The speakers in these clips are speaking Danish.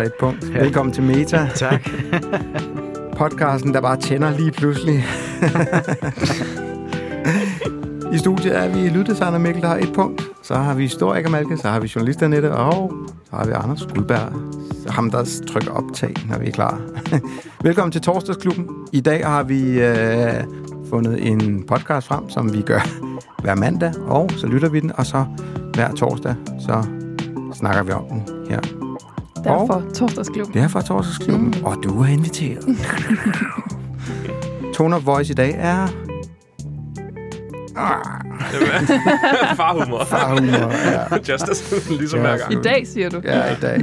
og et punkt. Ja. Velkommen til Meta. Tak. Podcasten, der bare tænder lige pludselig. I studiet er vi lyddesigner Mikkel, der har et punkt. Så har vi historiker Malke, så har vi journalist Annette, og så har vi Anders Guldberg. Ham, der trykker optag, når vi er klar. Velkommen til Torsdagsklubben. I dag har vi øh, fundet en podcast frem, som vi gør hver mandag, og så lytter vi den, og så hver torsdag, så snakker vi om den her. Derfor Og- torsdagsklubben. Det er fra Torsdagsklubben, mm. og du er inviteret. Tone of Voice i dag er... Farhumor. Farhumor, ja. Justice, ligesom hver gang. I dag, siger du. ja, i dag.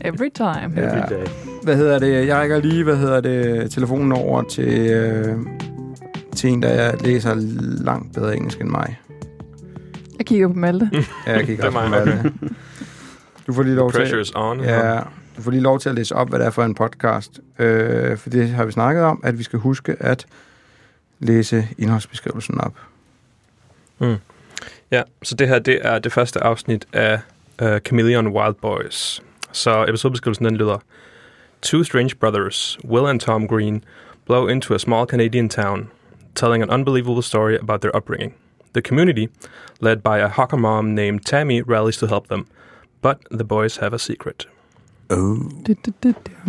Every time. Ja. Every day. Hvad hedder det? Jeg rækker lige, hvad hedder det, telefonen over til, øh, til en, der læser langt bedre engelsk end mig. Jeg kigger på Malte. Ja, jeg kigger Det er på Malte. Du får lige lov til... Pressure is on. Ja, du får lige lov til at læse op, hvad det er for en podcast. Øh, for det har vi snakket om, at vi skal huske at læse indholdsbeskrivelsen op. Ja, så det her det er det første afsnit af uh, Chameleon Wild Boys. Så episodebeskrivelsen den lyder Two strange brothers, Will and Tom Green, blow into a small Canadian town, telling an unbelievable story about their upbringing. The community, led by a hawker mom named Tammy, rallies to help them, but the boys have a secret. Oh.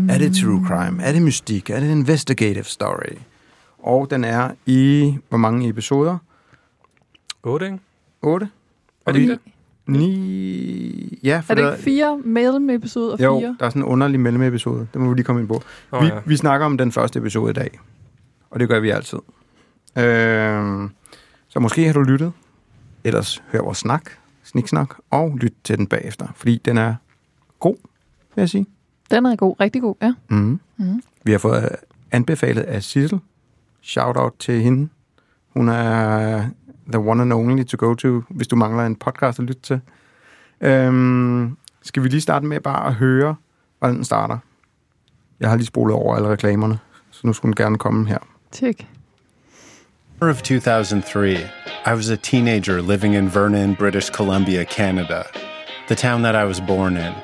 Er det true crime? Er det mystik? Er det en investigative story? Og den er i... Hvor mange episoder? 8, ikke? 8? Er det ikke det? 9... Ja, for Er det der, ikke fire mellem-episoder? jo, Fire? der er sådan en underlig mellemepisode. Det må vi lige komme ind på. Oh, vi, ja. vi snakker om den første episode i dag. Og det gør vi altid. Øh, så måske har du lyttet. Ellers hør vores snak, sniksnak, og lyt til den bagefter. Fordi den er god, vil jeg sige. Den er god. Rigtig god, ja. Mm. Mhm. Vi har fået anbefalet af Sissel. Shout out til hende. Hun er the one and only to go to, hvis du mangler en podcast at lytte til. Øhm, skal vi lige starte med bare at høre, hvordan den starter? Jeg har lige spolet over alle reklamerne, så nu skulle den gerne komme her. Tjek. Of 2003, I was a teenager living in Vernon, British Columbia, Canada, the town that I was born in.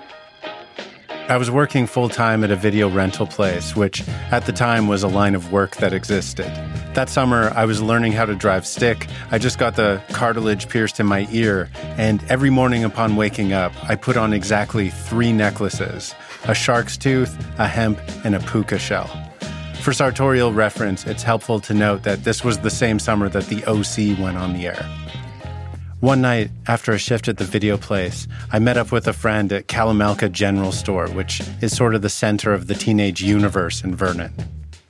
I was working full time at a video rental place, which at the time was a line of work that existed. That summer, I was learning how to drive stick. I just got the cartilage pierced in my ear, and every morning upon waking up, I put on exactly three necklaces a shark's tooth, a hemp, and a puka shell. For sartorial reference, it's helpful to note that this was the same summer that the OC went on the air. One night, after a shift at the video place, I met up with a friend at Kalamalka General Store, which is sort of the center of the teenage universe in Vernon.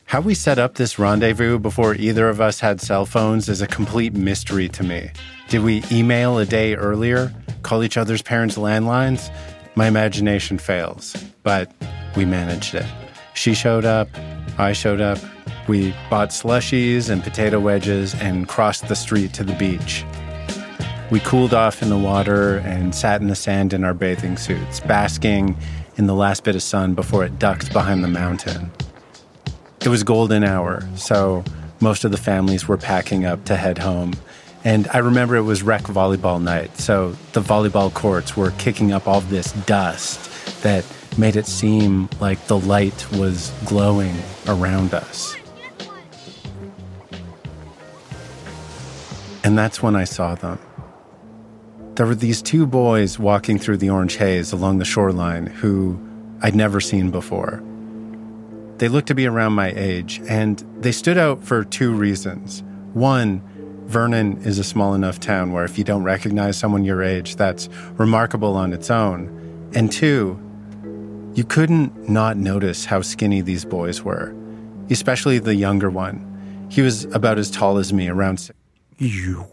How we set up this rendezvous before either of us had cell phones is a complete mystery to me. Did we email a day earlier? Call each other's parents' landlines? My imagination fails, but we managed it. She showed up, I showed up. We bought slushies and potato wedges and crossed the street to the beach. We cooled off in the water and sat in the sand in our bathing suits, basking in the last bit of sun before it ducked behind the mountain. It was golden hour, so most of the families were packing up to head home. And I remember it was rec volleyball night, so the volleyball courts were kicking up all this dust that made it seem like the light was glowing around us. And that's when I saw them. There were these two boys walking through the orange haze along the shoreline who I'd never seen before. They looked to be around my age, and they stood out for two reasons. One, Vernon is a small enough town where if you don't recognize someone your age, that's remarkable on its own. And two, you couldn't not notice how skinny these boys were, especially the younger one. He was about as tall as me, around six. Jo.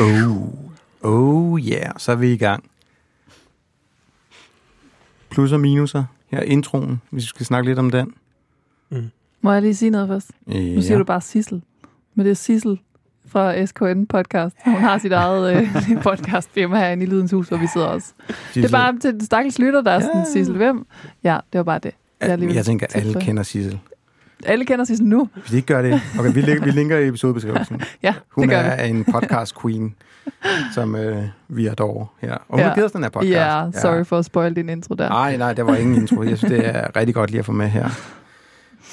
Oh. Oh yeah, så er vi i gang. Plus og minuser. Her er introen, hvis vi skal snakke lidt om den. Må jeg lige sige noget først? Ja. Nu siger du bare Sissel. Men det er Sissel fra SKN Podcast. Hun har sit eget øh, podcastfirma herinde i Lydens Hus, hvor vi sidder også. Det er bare til den stakkels lytter, der er sådan, Ja. Sissel, hvem? Ja, det var bare det. Jeg, er jeg tænker, alle tilføje. kender Sissel. alle kender Sissel nu. Hvis I ikke gør det, okay, vi, link, vi linker i episodebeskrivelsen. Ja, Hun det gør er vi. en podcast queen, som øh, vi adore her. Og hun Ja. har givet os den her podcast. Ja, sorry for at spoil din intro der. Nej, nej, der var ingen intro. Jeg synes, det er rigtig godt lige at få med her.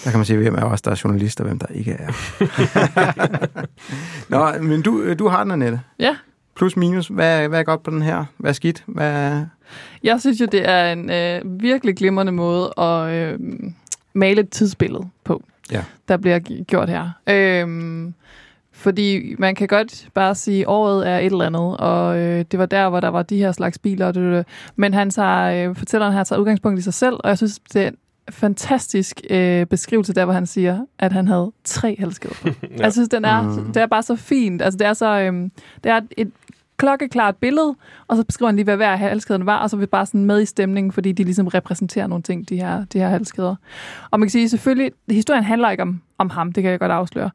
Der kan man se, hvem er os, der er journalister, og hvem der ikke er. Nå, men du, du har den, Annette. Ja. Plus minus. Hvad, hvad er godt på den her? Hvad er skidt? Hvad... Jeg synes jo, det er en øh, virkelig glimrende måde at øh, male et tidsbillede på, Ja. der bliver gjort her. Øhm, fordi man kan godt bare sige, at året er et eller andet, og øh, det var der, hvor der var de her slags biler. Og det, det, det. Men han tager, øh, fortælleren her tager udgangspunkt i sig selv, og jeg synes, det er en fantastisk øh, beskrivelse der, hvor han siger, at han havde tre halskæder på. ja. Jeg synes, den er, Mm. det er bare så fint. Altså, det er så, øhm, det er et klokkeklart billede, og så beskriver han lige, hvad hver af halskæderne var, og så er vi bare sådan med i stemningen, fordi de ligesom repræsenterer nogle ting, de her, de her halskæder. Og man kan sige, selvfølgelig, historien handler ikke om, om ham, det kan jeg godt afsløre,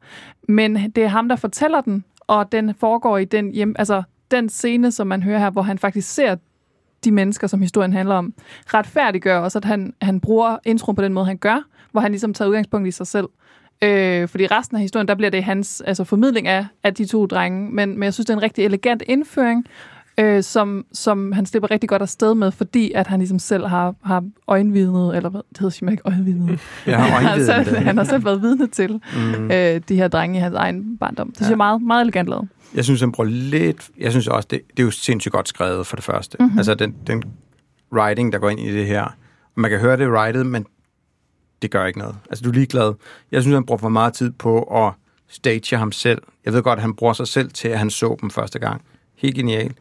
men det er ham, der fortæller den, og den foregår i den hjem, altså den scene, som man hører her, hvor han faktisk ser de mennesker, som historien handler om, retfærdiggør også, at han, han bruger introen på den måde, han gør, hvor han ligesom tager udgangspunkt i sig selv. Øh, fordi resten af historien, der bliver det hans altså formidling af, af de to drenge. Men, men jeg synes, det er en rigtig elegant indføring, øh, som, som han slipper rigtig godt afsted med, fordi at han ligesom selv har, har øjenvidnet, eller hvad, det hedder simpelthen ikke øjenvidnet. Jeg har han, har øjenvidne. selv, han har selv været vidne til Mm. øh, de her drenge i hans egen barndom. Det synes Ja. jeg er meget, meget elegant lavet. Jeg synes, han bruger lidt... Jeg synes også, det, det er jo sindssygt godt skrevet for det første. Mhm. Mm-hmm. Altså, den, den writing, der går ind i det her. Man kan høre det writet, men det gør ikke noget. Altså, du er ligeglad. Jeg synes, han bruger for meget tid på at stage ham selv. Jeg ved godt, at han bruger sig selv til, at han så dem første gang. Helt genialt.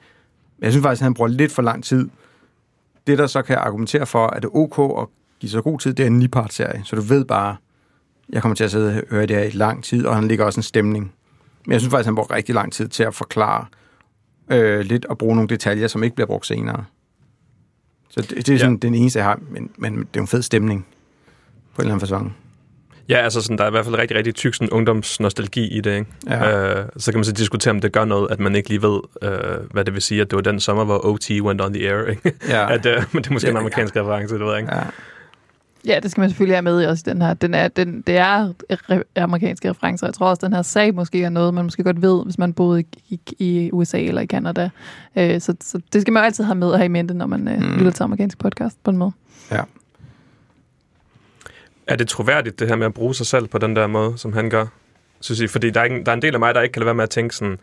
Jeg synes faktisk, at han bruger lidt for lang tid. Det, der så kan argumentere for, at det er ok at give så god tid, det er en nipart-serie. Så du ved bare, jeg kommer til at sidde og høre det her i lang tid, og han ligger også en stemning. Men jeg synes faktisk, han bruger rigtig lang tid til at forklare øh, lidt og bruge nogle detaljer, som ikke bliver brugt senere. Så det, det er sådan Ja. den eneste, jeg har, men, men det er en fed stemning på en eller anden fasong. Ja, altså sådan, der er i hvert fald rigtig, rigtig tyk sådan, ungdomsnostalgi i det. Ikke? Ja. Øh, så kan man så diskutere, om det gør noget, at man ikke lige ved, øh, hvad det vil sige, at det var den sommer, hvor OT went on the air. Ikke? Ja. at, øh, men det er måske Ja, en amerikansk reference, det ved jeg ikke. ja. Ja, det skal man selvfølgelig have med i også i den her. Den er, den, det er re- amerikanske referencer. Jeg tror også, den her sag måske er noget, man måske godt ved, hvis man boede i, i, i USA eller i Canada. Øh, så, så det skal man jo altid have med og have i mente, når man øh, Mm. lytter til amerikansk podcast på en måde. Er det troværdigt, det her med at bruge sig selv på den der måde, som han gør? Synes I? Fordi der er, ikke, der er en del af mig, der ikke kan lade være med at tænke sådan,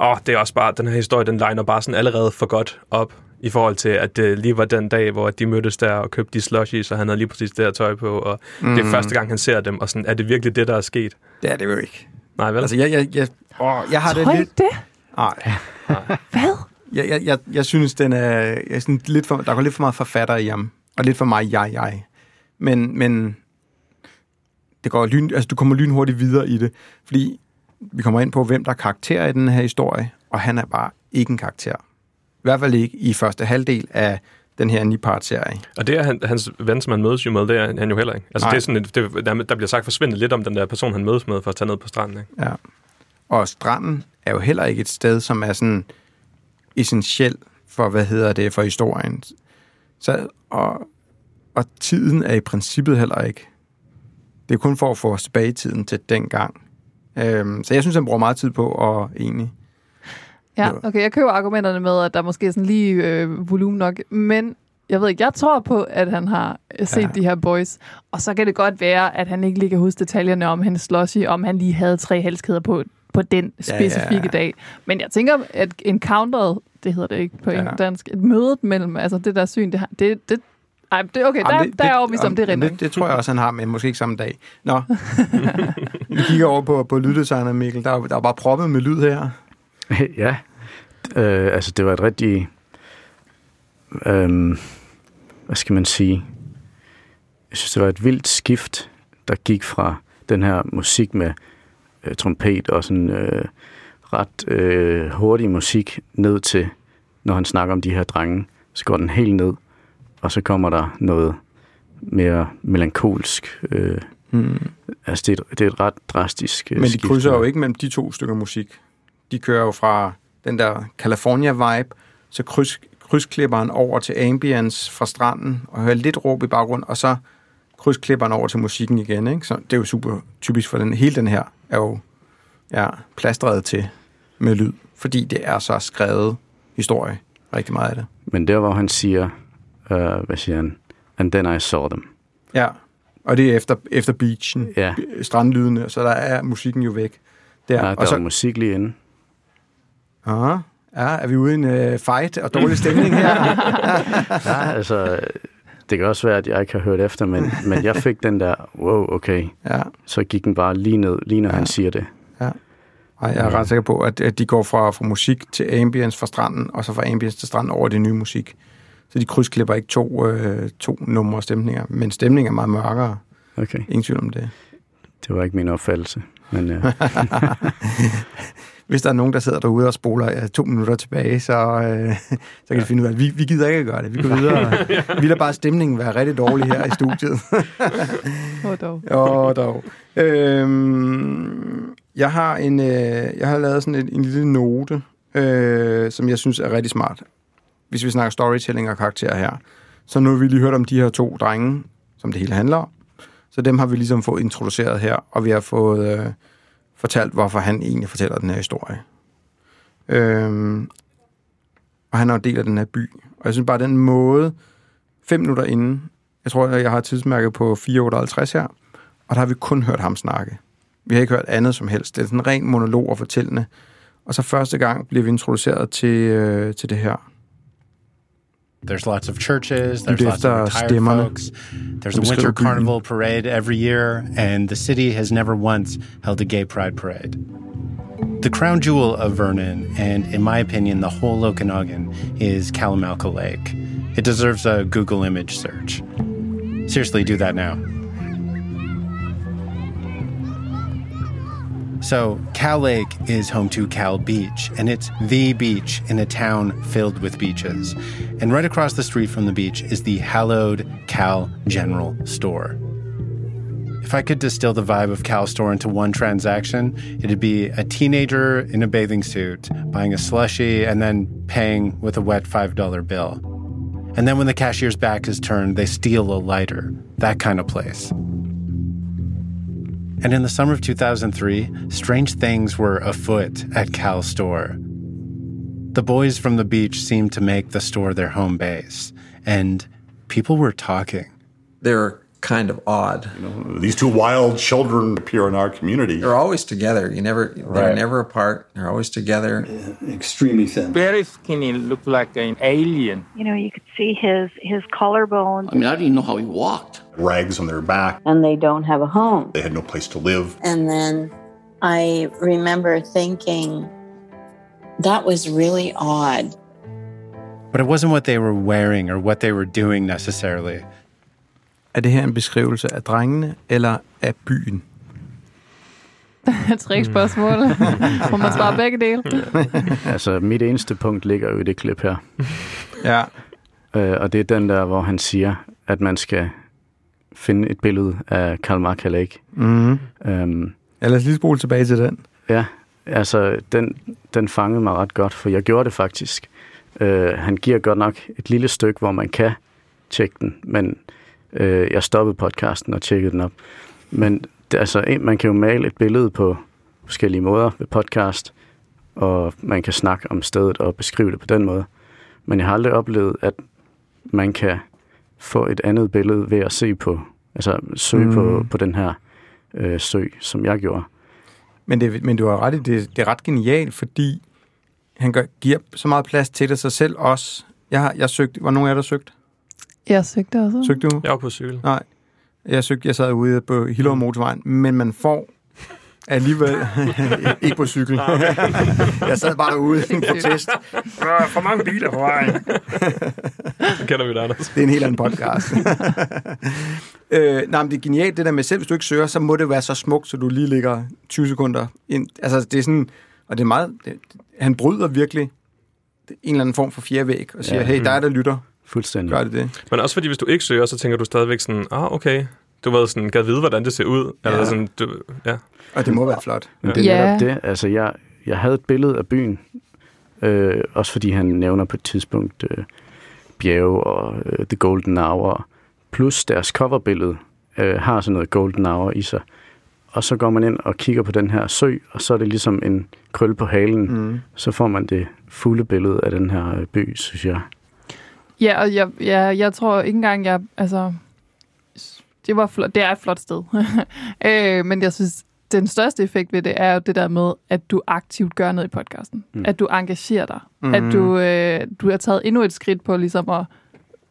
åh, det er også bare, den her historie, den liner bare sådan allerede for godt op, i forhold til, at det lige var den dag, hvor de mødtes der og købte de slushies, og han havde lige præcis det her tøj på, og mm. det er første gang, han ser dem, og sådan, er det virkelig det, der er sket? Det er det jo ikke. Nej, vel? Altså, jeg, jeg, jeg, åh, jeg har det Tror I lidt... det? Nej, Hvad? jeg, jeg, jeg, jeg synes, den er, jeg er sådan lidt for, der går lidt for meget forfatter i ham, og lidt for meget jeg, jeg. Men, men det går lyn, altså, du kommer lynhurtigt videre i det, fordi vi kommer ind på, hvem der er karakter i den her historie, og han er bare ikke en karakter. I hvert fald ikke i første halvdel af den her Nipart-serie. Og det er han, hans ven, som han mødes jo med, det er han jo heller ikke. Altså, Nej. det er sådan, et, det, der, der bliver sagt forsvindet lidt om den der person, han mødes med for at tage ned på stranden. Ikke? Ja. Og stranden er jo heller ikke et sted, som er sådan essentiel for, hvad hedder det, for historien. Så, og, og tiden er i princippet heller ikke. Det er kun for at få os tilbage i tiden til dengang. Øhm, så jeg synes, han bruger meget tid på at egentlig... Ja, okay, jeg køber argumenterne med, at der måske er sådan lige øh, volumen nok, men jeg ved ikke, jeg tror på, at han har øh, set Ja. de her boys, og så kan det godt være, at han ikke lige kan huske detaljerne om hendes slushy, om han lige havde tre halskæder på, på den specifikke ja, ja. dag. Men jeg tænker, at encounteret, det hedder det ikke på Ja. dansk, et møde mellem, altså det der syn, det, har- det, det ej, det, okay, der, Jamen, der er jeg overbevist om, det er det, det tror jeg også, han har, men måske ikke samme dag. Nå, vi kigger over på, på lyddesigner, Mikkel. Der er, der er bare proppet med lyd her. ja, øh, altså det var et rigtig, øh, hvad skal man sige, jeg synes det var et vildt skift, der gik fra den her musik med øh, trompet og sådan øh, ret øh, hurtig musik ned til, når han snakker om de her drenge, så går den helt ned, og så kommer der noget mere melankolsk. Øh, Hmm. altså det er, et, det er et ret drastisk øh, Men de skift. krydser jo ikke mellem de to stykker musik. De kører jo fra den der California-vibe, så kryds, krydsklipperen over til ambience fra stranden, og hører lidt råb i baggrund, og så krydsklipper han over til musikken igen. Ikke? Så det er jo super typisk for den. Hele den her er jo ja, plastret til med lyd, fordi det er så skrevet historie, rigtig meget af det. Men der, hvor han siger, øh, hvad siger han? And then I saw them. Ja, og det er efter, efter beachen, Ja, strandlydene, så der er musikken jo væk. Der. ja der og så, var musik lige inde. aha, ja, er vi ude i en uh, fight og dårlig stemning her? Ja, altså, det kan også være, at jeg ikke har hørt efter, men, men jeg fik den der, wow, okay. ja, Så gik den bare lige ned, lige når Ja. ja. han siger det. og jeg er ret sikker på, at, at de går fra, fra musik til ambience fra stranden, og så fra ambience til stranden over det nye musik. Så de krydsklipper ikke to, øh, to numre stemninger, men stemningen er meget mørkere. Okay, Ingen tvivl om det. det var ikke min opfattelse. Men øh, Hvis der er nogen, der sidder derude og spoler ja, to minutter tilbage, så, øh, så kan de finde ud af, at vi, vi gider ikke at gøre det. Vi går videre. Vi lader bare stemningen være rigtig dårlig her i studiet. Åh, dog. Jo, dog. Øhm, jeg har en, øh, jeg har lavet sådan en, en lille note, øh, som jeg synes er rigtig smart. Hvis vi snakker storytelling og karakter her. Så nu har vi lige hørt om de her to drenge, som det hele handler om. Så dem har vi ligesom fået introduceret her, og vi har fået øh, fortalt, hvorfor han egentlig fortæller den her historie. Øhm, og han er en del af den her by. Og jeg synes bare, den måde, fem minutter inden, jeg tror, jeg har tidsmærket på 4.58 her, og der har vi kun hørt ham snakke. Vi har ikke hørt andet som helst. Det er sådan en ren monolog og fortællende. Og så første gang bliver vi introduceret til, øh, til det her. There's lots of churches, there's lots of retired folks. There's a winter carnival parade every year, and the city has never once held a gay pride parade. The crown jewel of Vernon, and in my opinion, the whole Okanagan, is Kalamalka Lake. It deserves a Google image search. Seriously, do that now. So, Cal Lake is home to Cal Beach, and it's the beach in a town filled with beaches. And right across the street from the beach is the hallowed Cal General Store. If I could distill the vibe of Cal Store into one transaction, it'd be a teenager in a bathing suit buying a slushie and then paying with a wet $5 bill. And then when the cashier's back is turned, they steal a lighter. That kind of place. And in the summer of 2003, strange things were afoot at Cal Store. The boys from the beach seemed to make the store their home base, and people were talking. they're kind of odd. These two wild children appear in our community. They're always together. You never, they're Right. never apart. They're always together. Extremely thin. very skinny, looked like an alien. You know, you could see his his collarbone, I mean, I didn't even know how he walked. Rags on their back. and they don't have a home. They had no place to live. And then I remember thinking that was really odd. But it wasn't what they were wearing or what they were doing necessarily. Er det her en beskrivelse af drengene eller af byen? Et spørgsmål. Må man svare begge dele? altså, mit eneste punkt ligger jo i det klip her. Ja. Øh, og det er den der, hvor han siger, at man skal finde et billede af Karl Marx Lake. Mm-hmm. Øhm, Ja, lad os lige spole tilbage til den. ja, altså, den, den fangede mig ret godt, for jeg gjorde det faktisk. Øh, han giver godt nok et lille stykke, hvor man kan tjekke den, men øh, jeg stoppede podcasten og tjekkede den op. Men det, altså, man kan jo male et billede på forskellige måder ved podcast, og man kan snakke om stedet og beskrive det på den måde. Men jeg har aldrig oplevet, at man kan få et andet billede ved at se på, altså søge Mm. mm. på, på den her øh, sø, som jeg gjorde. Men, det, men du har ret i, det, det er ret genialt, fordi han gør, giver så meget plads til det sig selv også. Jeg har jeg søgte, var nogen af jer, der søgte? Jeg søgte også. Søgte du? Jeg var på cykel. Nej. Jeg søgte, jeg sad ude på Hillerød Motorvejen, men man får alligevel ikke på cykel. jeg sad bare derude i en protest. Der er for mange biler på vejen. Så kender vi det, Anders. Det er en helt anden podcast. øh, nej, men det er genialt, det der med, selv hvis du ikke søger, så må det være så smukt, så du lige ligger 20 sekunder ind. Altså, det er sådan, og det er meget, det, han bryder virkelig en eller anden form for fjerde væg, og siger, ja. Ja. hey, der er der lytter, Fuldstændig. gør det det. Men også fordi, hvis du ikke søger, så tænker du stadigvæk sådan, ah, okay. Du ved sådan, kan vide, hvordan det ser ud. Ja. Eller sådan, du, ja. Og det må være flot. Men det er Ja. netop det. Altså, jeg, jeg havde et billede af byen, øh, også fordi han nævner på et tidspunkt øh, bjerge og øh, The Golden Hour, plus deres coverbillede øh, har sådan noget golden hour i sig. Og så går man ind og kigger på den her sø, og så er det ligesom en krøl på halen. Mm. Så får man det fulde billede af den her øh, by, synes jeg. Ja, og jeg, ja, jeg tror ikke engang, jeg... Altså, det, var flot, det er et flot sted. øh, men jeg synes, den største effekt ved det er jo det der med, at du aktivt gør noget i podcasten. Mm. At du engagerer dig. Mm. At du, øh, du har taget endnu et skridt på ligesom at...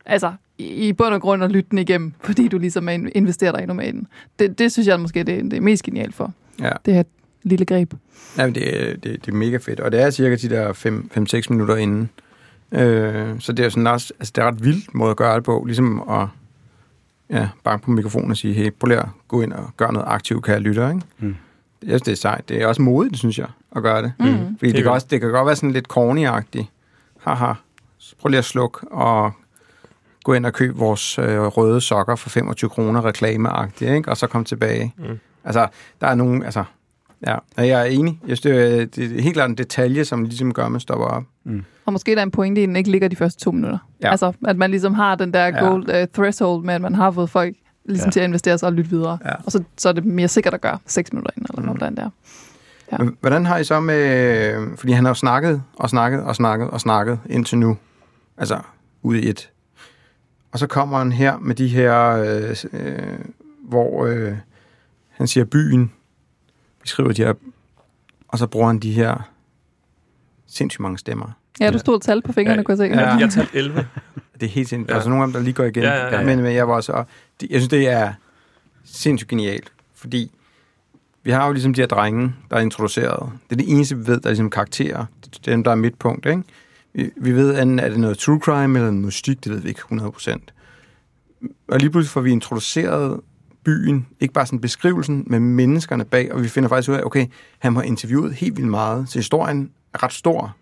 Altså, i bund og grund at lytte den igennem, fordi du ligesom er in- investerer dig endnu mere i den. Det, det synes jeg måske, det, er- det er mest genialt for. Ja. Det her lille greb. Jamen, det, er- det, det er mega fedt. Og det er cirka de der 5-6 minutter inden. Øh, så det er sådan også, altså det er ret vildt måde at gøre det på. Ligesom at ja, banke på mikrofonen og sige, hey, prøv lige at gå ind og gøre noget aktivt, kan jeg lytte, ikke? Mm. Jeg synes, det er sejt. Det er også modigt, synes jeg, at gøre det. Mm. Fordi det Helt kan, også, det kan godt være sådan lidt corny-agtigt. Haha. Prøv lige at slukke og gå ind og købe vores øh, røde sokker for 25 kroner reklameagtigt, ikke? Og så komme tilbage. Mm. Altså, der er nogen, altså, ja, og jeg er enig. Jeg synes, det er, det er helt klart en detalje, som ligesom gør, at man stopper op. Og måske der er en pointe i, at den ikke ligger de første to minutter. Ja. Altså, at man ligesom har den der Ja. gold uh, threshold med, at man har fået folk ligesom Ja. til at investere sig og lytte videre. Ja. Og så, så er det mere sikkert at gøre seks minutter ind, eller Mm. mm. hvordan det er. Ja. Men hvordan har I så med... Fordi han har jo snakket og snakket og snakket og snakket indtil nu. Altså, ude i et. Og så kommer han her med de her, øh, øh, hvor øh, han siger byen. Vi skriver de her... Og så bruger han de her sindssygt mange stemmer. Ja, du stod tal på fingrene, Ja, kunne jeg se. ja. Jeg talte 11. Det er helt sindssygt. Ja. Ja. Altså nogle af dem, der lige går igen. Ja, ja, ja. Men, men jeg var også... og det- Jeg synes, det er sindssygt genialt. Fordi vi har jo ligesom de her drenge, der er introduceret. Det er det eneste, vi ved, der er ligesom karakterer. Det er dem, der er midtpunkt, ikke? Vi, vi ved, enten er det noget true crime eller noget mystik, det ved vi ikke 100%. Og lige pludselig får vi introduceret byen, ikke bare sådan beskrivelsen, men menneskerne bag, og vi finder faktisk ud af, okay, han har interviewet helt vildt meget, så historien er ret stor,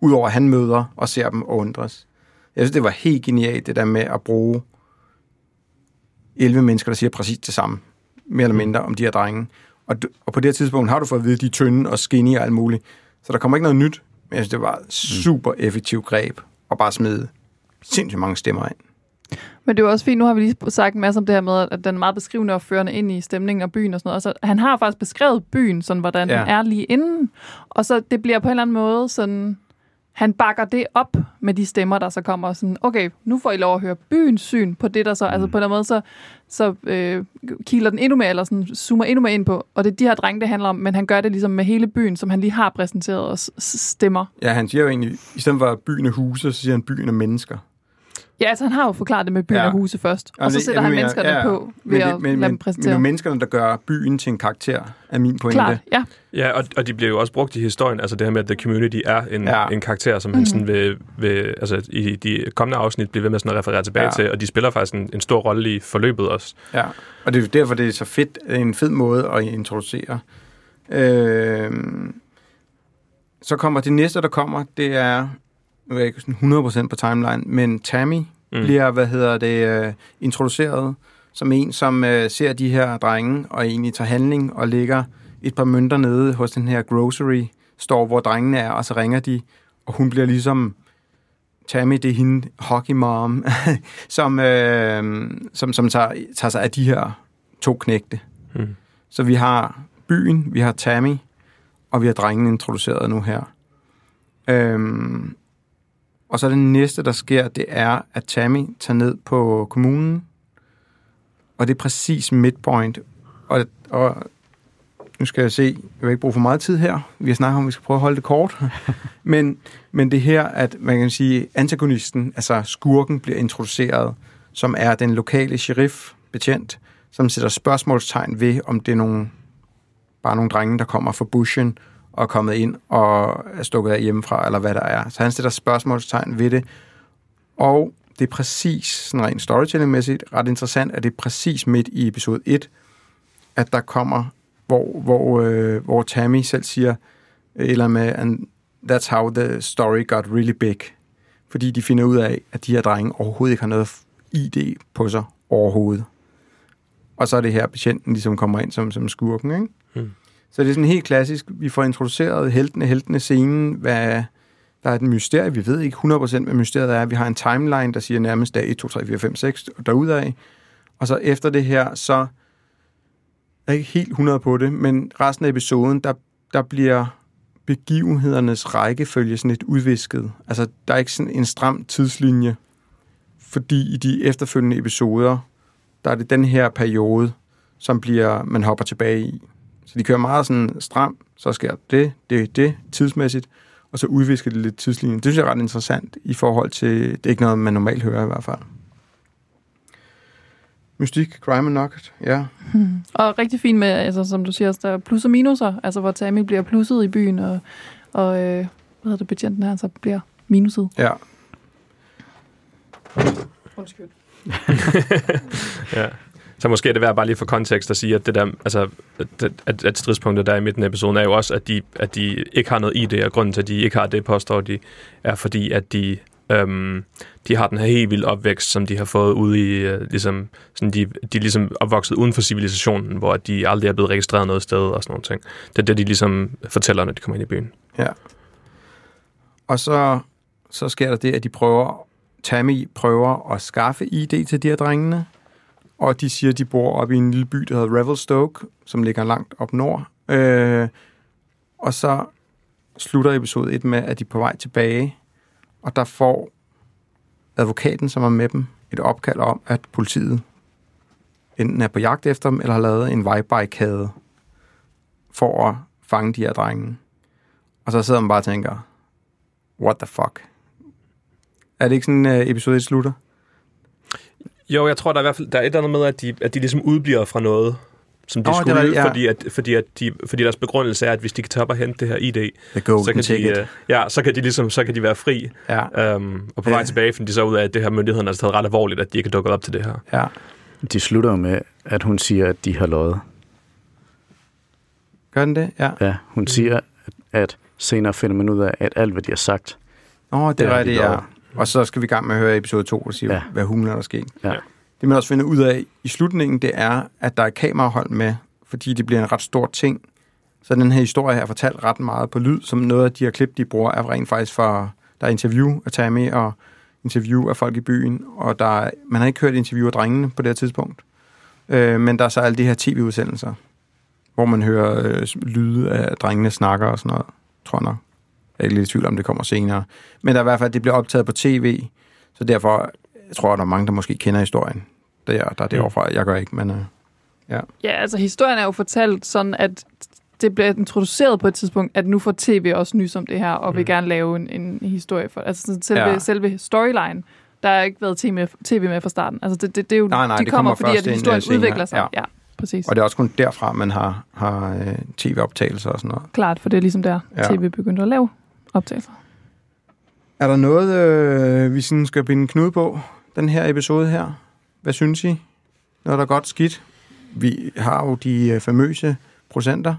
udover at han møder og ser dem og undres. Jeg synes, det var helt genialt, det der med at bruge 11 mennesker, der siger præcis det samme, mere eller mindre, om de her drenge. Og, du, og på det her tidspunkt har du fået at vide, at de er tynde og skinny og alt muligt. Så der kommer ikke noget nyt, men jeg synes, det var et super effektivt greb at bare smide sindssygt mange stemmer ind. Men det er jo også fint, nu har vi lige sagt en masse om det her med, at den er meget beskrivende og førende ind i stemningen og byen og sådan noget. Og så, han har faktisk beskrevet byen, sådan hvordan ja. Den er lige inden. Og så det bliver på en eller anden måde sådan, han bakker det op med de stemmer, der så kommer. Sådan, okay, nu får I lov at høre byens syn på det, der så, mm. altså på en eller anden måde, så, så øh, kiler den endnu mere, eller sådan zoomer endnu mere ind på. Og det er de her drenge, det handler om, men han gør det ligesom med hele byen, som han lige har præsenteret os stemmer. Ja, han siger jo egentlig, i stedet for byen er huse, så siger han byen er mennesker. Ja, altså han har jo forklaret det med byen ja. Og huse først, og så det- sætter han mener, menneskerne ja, på ved men, at men, lade dem men, men det præsentere. er menneskerne, der gør byen til en karakter, er min pointe. Klart, ja. Ja, og, og de bliver jo også brugt i historien, altså det her med, at The Community er en, Ja. en karakter, som mm-hmm. han sådan vil, vil, altså i de kommende afsnit bliver ved med sådan at referere tilbage Ja. til, og de spiller faktisk en, en stor rolle i forløbet også. Ja, og det er jo derfor, det er så fedt, en fed måde at introducere. Øh, så kommer det næste, der kommer, det er, nu er jeg ikke sådan 100% på timeline, men Tammy mm. bliver, hvad hedder det, uh, introduceret som en, som uh, ser de her drenge og egentlig tager handling og lægger et par mønter nede hos den her grocery store, hvor drengene er, og så ringer de, og hun bliver ligesom Tammy, det er hende, hockey mom, som, øh, som, som tager, tager sig af de her to knægte. Mm. Så vi har byen, vi har Tammy, og vi har drengen introduceret nu her. Øhm, og så det næste, der sker, det er, at Tammy tager ned på kommunen, og det er præcis midpoint. Og, og nu skal jeg se, jeg vil ikke bruge for meget tid her. Vi har snakket om, at vi skal prøve at holde det kort. men, men det her, at man kan sige, antagonisten, altså skurken, bliver introduceret, som er den lokale sheriff, betjent, som sætter spørgsmålstegn ved, om det er nogle, bare nogle drenge, der kommer fra bushen og er kommet ind og er stukket af hjemmefra, eller hvad der er. Så han sætter spørgsmålstegn ved det. Og det er præcis, sådan rent storytelling-mæssigt, ret interessant, at det er præcis midt i episode 1, at der kommer, hvor, hvor, øh, hvor Tammy selv siger, eller med, and that's how the story got really big. Fordi de finder ud af, at de her drenge overhovedet ikke har noget ID på sig overhovedet. Og så er det her, patienten ligesom kommer ind som, som skurken, ikke? Så det er sådan helt klassisk. Vi får introduceret heltene, heltene scenen, hvad der er et mysterie. Vi ved ikke 100% hvad mysteriet er. Vi har en timeline, der siger nærmest dag 1, 2, 3, 4, 5, 6 og derudaf. Og så efter det her, så er jeg ikke helt 100 på det, men resten af episoden, der, der bliver begivenhedernes rækkefølge sådan lidt udvisket. Altså, der er ikke sådan en stram tidslinje, fordi i de efterfølgende episoder, der er det den her periode, som bliver, man hopper tilbage i. Så de kører meget sådan stram, så sker det, det, det, tidsmæssigt, og så udvisker det lidt tidslinjen. Det synes jeg er ret interessant i forhold til, det er ikke noget, man normalt hører i hvert fald. Mystik, crime and knocket, ja. Hmm. Og rigtig fint med, altså, som du siger, der er plus og minuser, altså hvor Tammy bliver plusset i byen, og, og øh, hvad hedder det, betjenten her, så bliver minuset. Ja. Undskyld. ja. Så måske er det værd bare lige for kontekst at sige, at det der, altså, at, at stridspunktet der i midten af episoden er jo også, at de, at de ikke har noget ID, og grunden til, at de ikke har det, påstår de, er fordi, at de, øhm, de har den her helt vilde opvækst, som de har fået ude i, øh, ligesom, sådan de, de er ligesom opvokset uden for civilisationen, hvor de aldrig er blevet registreret noget sted og sådan noget ting. Det er det, de ligesom fortæller, når de kommer ind i byen. Ja. Og så, så sker der det, at de prøver, Tammy prøver at skaffe ID til de her drengene, og de siger, at de bor oppe i en lille by, der hedder Revelstoke, som ligger langt op nord. Øh, og så slutter episode 1 med, at de er på vej tilbage, og der får advokaten, som er med dem, et opkald om, at politiet enten er på jagt efter dem, eller har lavet en vejbarrikade for at fange de her drenge. Og så sidder man bare og tænker, what the fuck? Er det ikke sådan, øh, episode 1 slutter? Jo, jeg tror, der er i hvert fald der er et eller andet med, at de, at de ligesom udbliver fra noget, som de oh, det skulle, rigtigt, ja. fordi, at, fordi, at de, fordi deres begrundelse er, at hvis de kan tage op og hente det her ID, så kan, de, øh, ja, så kan de ligesom så kan de være fri. Ja. Um, og på vej Ja. tilbage finder de så ud af, at det her myndighederne har taget ret alvorligt, at de ikke er dukket op til det her. Ja. De slutter med, at hun siger, at de har løjet. Gør den det? Ja. Ja, hun siger, at, senere finder man ud af, at alt, hvad de har sagt, Åh, det, Det er har rigtigt, de ja. Og så skal vi i gang med at høre episode 2, og sige, ja. Hvad hulen er der sket. Ja. Det man også finder ud af i slutningen, det er, at der er kamerahold med, fordi det bliver en ret stor ting. Så den her historie her er fortalt ret meget på lyd, som noget af de her klip, de bruger, er rent faktisk fra, der er interview af Tammy og interview af folk i byen, og der er, man har ikke hørt interview af drengene på det her tidspunkt. Øh, men der er så alle de her tv-udsendelser, hvor man hører øh, lyde af drengene snakker og sådan noget, tror jeg nok. Jeg er lidt i tvivl om, det kommer senere. Men der er i hvert fald, det bliver optaget på tv, så derfor jeg tror jeg, der er mange, der måske kender historien. Der, der er det overfra. Jeg gør ikke, men øh, ja. Ja, altså historien er jo fortalt sådan, at det bliver introduceret på et tidspunkt, at nu får tv også nys om det her, og vil gerne lave en, en historie for Altså sådan selve, Ja. selve storyline, der har ikke været tv med, TV med fra starten. Altså det, det, det er jo, Nej, nej, de det kommer, kommer fordi, at historien senere. udvikler sig. Ja. Ja. ja, præcis. Og det er også kun derfra, man har, har øh, tv-optagelser og sådan noget. Klart, for det er ligesom der, Ja. tv begyndte at lave optagelser. Er der noget, øh, vi sådan skal binde knude på, den her episode her? Hvad synes I? Noget, der er godt skidt? Vi har jo de øh, famøse procenter.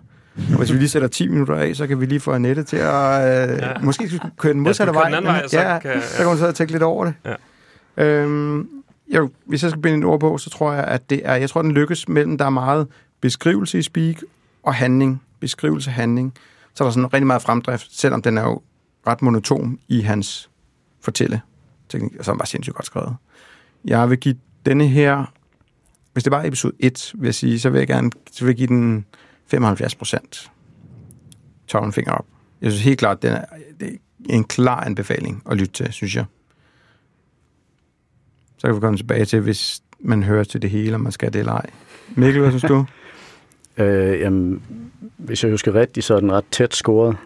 Og hvis vi lige sætter 10 minutter af, så kan vi lige få Annette til at... Øh, ja. Måske skal vi køre den modsatte Ja, vej. den vej, så ja, kan- så kan hun så tænke lidt over det. Ja. Øhm, jo, hvis jeg skal binde et ord på, så tror jeg, at det er... Jeg tror, den lykkes mellem, der er meget beskrivelse i speak og handling. Beskrivelse handling. Så er der sådan rigtig meget fremdrift, selvom den er jo ret monoton i hans fortælle teknik, som var sindssygt godt skrevet. Jeg vil give denne her, hvis det var episode 1, vil jeg sige, så vil jeg gerne så vil jeg give den 75 procent. Tommelfinger op. Jeg synes helt klart, den er, det er en klar anbefaling at lytte til, synes jeg. Så kan vi komme tilbage til, hvis man hører til det hele, om man skal det eller ej. Mikkel, hvad synes du? Øh, jamen, hvis jeg husker rigtigt, så er den ret tæt scoret.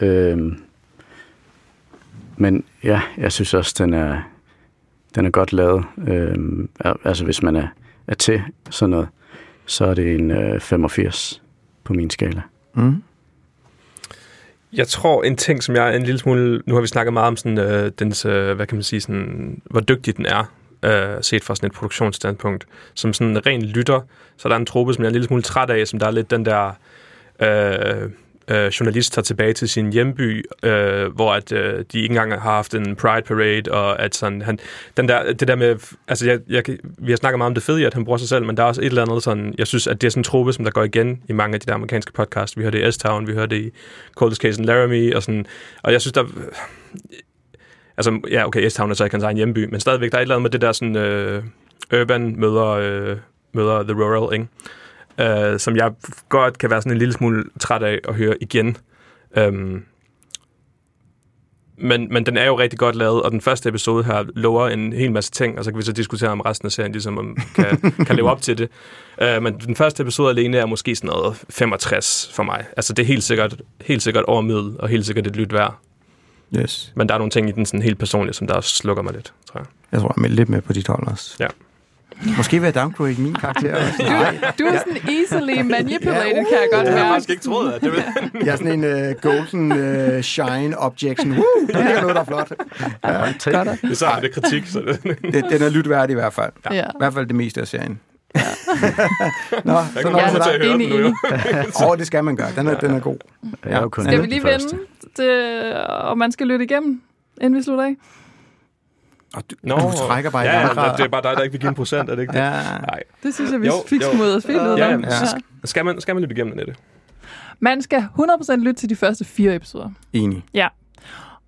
Øh, men ja, jeg synes også, den er, den er godt lavet. Øh, altså, hvis man er, er til sådan noget, så er det en øh, 85 på min skala. Mm. Jeg tror, en ting, som jeg er en lille smule... Nu har vi snakket meget om sådan, øh, dens, øh, hvad kan man sige, sådan, hvor dygtig den er, øh, set fra sådan et produktionsstandpunkt. Som sådan en ren lytter, så er der en trope, som jeg er en lille smule træt af, som der er lidt den der... Øh, øh, journalist tager tilbage til sin hjemby, øh, hvor at, øh, de ikke engang har haft en Pride Parade, og at sådan, han, den der, det der med, altså jeg, jeg, vi har snakket meget om det fede i, at han bruger sig selv, men der er også et eller andet sådan, jeg synes, at det er sådan en trope, som der går igen i mange af de der amerikanske podcasts. Vi hører det i S-Town, vi hører det i Coldest Case in Laramie, og sådan, og jeg synes, der, altså, ja, okay, S-Town er så ikke hans egen hjemby, men stadigvæk, der er et eller andet med det der sådan, øh, Urban møder, øh, møder The Rural, ikke? Øh, som jeg godt kan være sådan en lille smule træt af at høre igen. Øhm, men, men den er jo rigtig godt lavet, og den første episode her lover en hel masse ting, og så kan vi så diskutere om resten af serien ligesom om kan, kan leve op til det. Uh, men den første episode alene er måske sådan noget 65 for mig. Altså det er helt sikkert, helt sikkert over middel, og helt sikkert et lyt værd. Yes. Men der er nogle ting i den sådan helt personlige, som der også slukker mig lidt, tror jeg. Jeg tror, jeg er lidt med på dit hold også. Ja. Måske vil jeg downgrade min karakter også. Du, du er sådan easily manipulated, kan jeg godt Jeg har mærke. faktisk ikke troet, at det ville... Jeg er sådan en uh, golden uh, shine object. Sådan, Woo, det er noget, der er flot. Ja, Godt. Det er så er det kritik, så det... det, den er lytværdig i hvert fald. Ja. I hvert fald det meste af serien. Nå, Jeg så kommer til at høre den nu, jo. Åh, det skal man gøre. Den er, den er god. Er kun Skal vi lige første. vende, det, og man skal lytte igennem, inden vi slutter af? Og du, Nå, du trækker bare i ja, ja, det er bare dig, der ikke vil give en procent, er det ikke det? Ja. Nej. Det synes jeg, vi Jo, fik smudet os fint ud Ja, ja. Så skal man, skal man lytte igennem det. Man skal 100% lytte til de første fire episoder. Enig. Ja.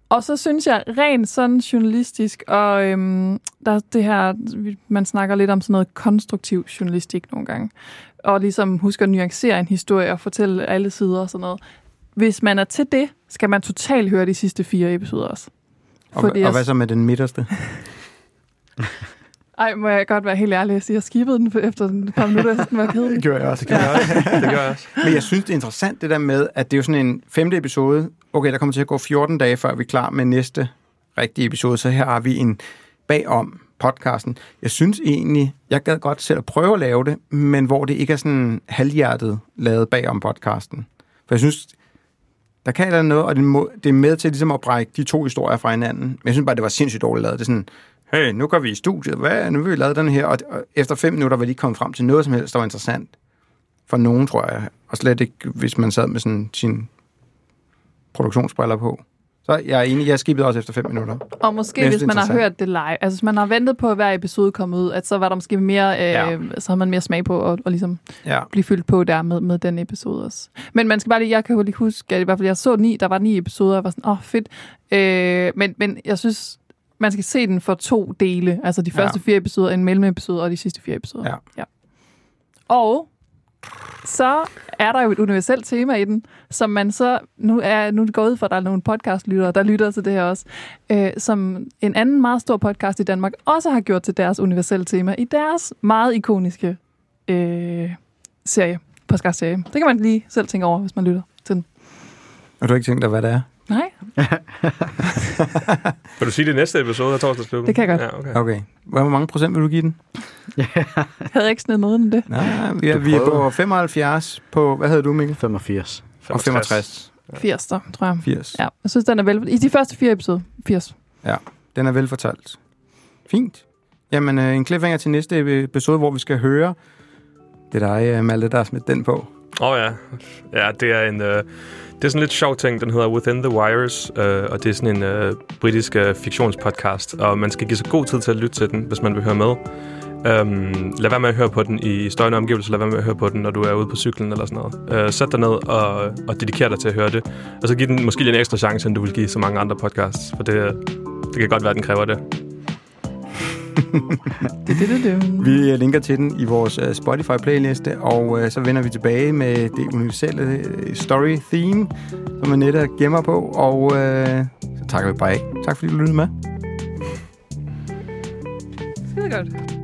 Og så synes jeg rent sådan journalistisk, og øhm, der er det her, man snakker lidt om sådan noget konstruktiv journalistik nogle gange, og ligesom husker at nuancere en historie og fortælle alle sider og sådan noget. Hvis man er til det, skal man totalt høre de sidste fire episoder også. Og, Fordi og jeg- hvad så med den midterste? Ej, må jeg godt være helt ærlig at sige, jeg skippede den efter et par minutter, synes, den var kedelig. Det gjorde jeg også. Det gjorde jeg også. Det gør jeg også. Men jeg synes, det er interessant det der med, at det er jo sådan en femte episode. Okay, der kommer til at gå 14 dage, før vi er klar med næste rigtige episode. Så her har vi en bagom podcasten. Jeg synes egentlig, jeg gad godt selv at prøve at lave det, men hvor det ikke er sådan halvhjertet lavet bagom podcasten. For jeg synes, der kan eller noget, og det, må, det er med til ligesom at brække de to historier fra hinanden. Men jeg synes bare, det var sindssygt dårligt lavet. Det er sådan, hey, nu går vi i studiet, hvad, nu vil vi lave den her, og, og efter fem minutter var de ikke kommet frem til noget som helst, der var interessant for nogen, tror jeg. Og slet ikke, hvis man sad med sådan sin produktionsbriller på. Så jeg er enig, jeg skippede også efter fem minutter. Og måske, synes, hvis man har hørt det live, altså hvis man har ventet på, at hver episode kom ud, at så var der måske mere, øh, Ja. ja. så har man mere smag på at, at ligesom Ja. blive fyldt på der med, med den episode også. Men man skal bare lige, jeg kan jo lige huske, at i hvert fald jeg så ni, der var ni episoder, og jeg var sådan, åh oh, fedt. Øh, men, men jeg synes, man skal se den for to dele. Altså de Ja. første fire episoder, en mellemepisode og de sidste fire episoder. Ja. ja. Og så er der jo et universelt tema i den, som man så, nu er nu er det gået ud fra, at der er nogle podcastlyttere, der lytter til det her også, øh, som en anden meget stor podcast i Danmark også har gjort til deres universelle tema i deres meget ikoniske øh, serie, podcastserie. Det kan man lige selv tænke over, hvis man lytter til den. Og du har ikke tænkt dig, hvad det er? Nej, Vil du sige det næste episode af Torsdagsklubben? Det kan jeg godt. Ja, okay. Okay. Hvor mange procent vil du give den? havde jeg ikke snedet noget end det. Nej, vi er, vi er på 75 på, hvad hedder du, Mikkel? 85. Og 65. 80, der, tror jeg. 80. Ja, jeg synes, den er vel... I de første fire episoder, 80. Ja, den er velfortalt. Fint. Jamen, øh, en cliffhanger til næste episode, hvor vi skal høre. Det er dig, øh, Malte, der har smidt den på. Åh oh, ja. Ja, det er en... Øh, det er sådan en lidt sjov ting. Den hedder Within the Wires, øh, og det er sådan en øh, britisk øh, fiktionspodcast, og man skal give sig god tid til at lytte til den, hvis man vil høre med. Øhm, lad være med at høre på den i støjende omgivelser, lad være med at høre på den, når du er ude på cyklen eller sådan noget. Øh, sæt dig ned og, og dediker dig til at høre det, og så giv den måske lige en ekstra chance, end du vil give så mange andre podcasts, for det, det kan godt være, at den kræver det. Det, det, det, det. Vi øh, linker til den i vores øh, Spotify-playliste, og øh, så vender vi tilbage med det universelle story-theme, som Annette gemmer på, og øh, så takker vi bare af. Tak fordi du lyttede med. Skide godt.